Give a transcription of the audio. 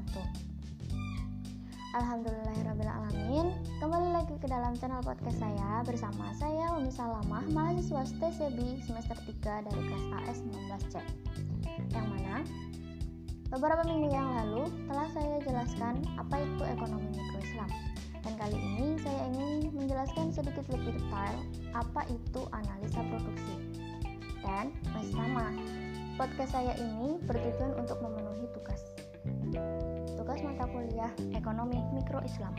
wabarakatuh. Alhamdulillahirrahmanirrahim Kembali lagi ke dalam channel podcast saya Bersama saya Umi Salamah Mahasiswa STCB semester 3 dari kelas AS 19C Yang mana Beberapa minggu yang lalu telah saya jelaskan apa itu ekonomi mikro Islam. Dan kali ini saya ingin menjelaskan sedikit lebih detail Apa itu analisa produksi. Dan masih sama Podcast saya ini bertujuan untuk mata kuliah ekonomi mikro Islam.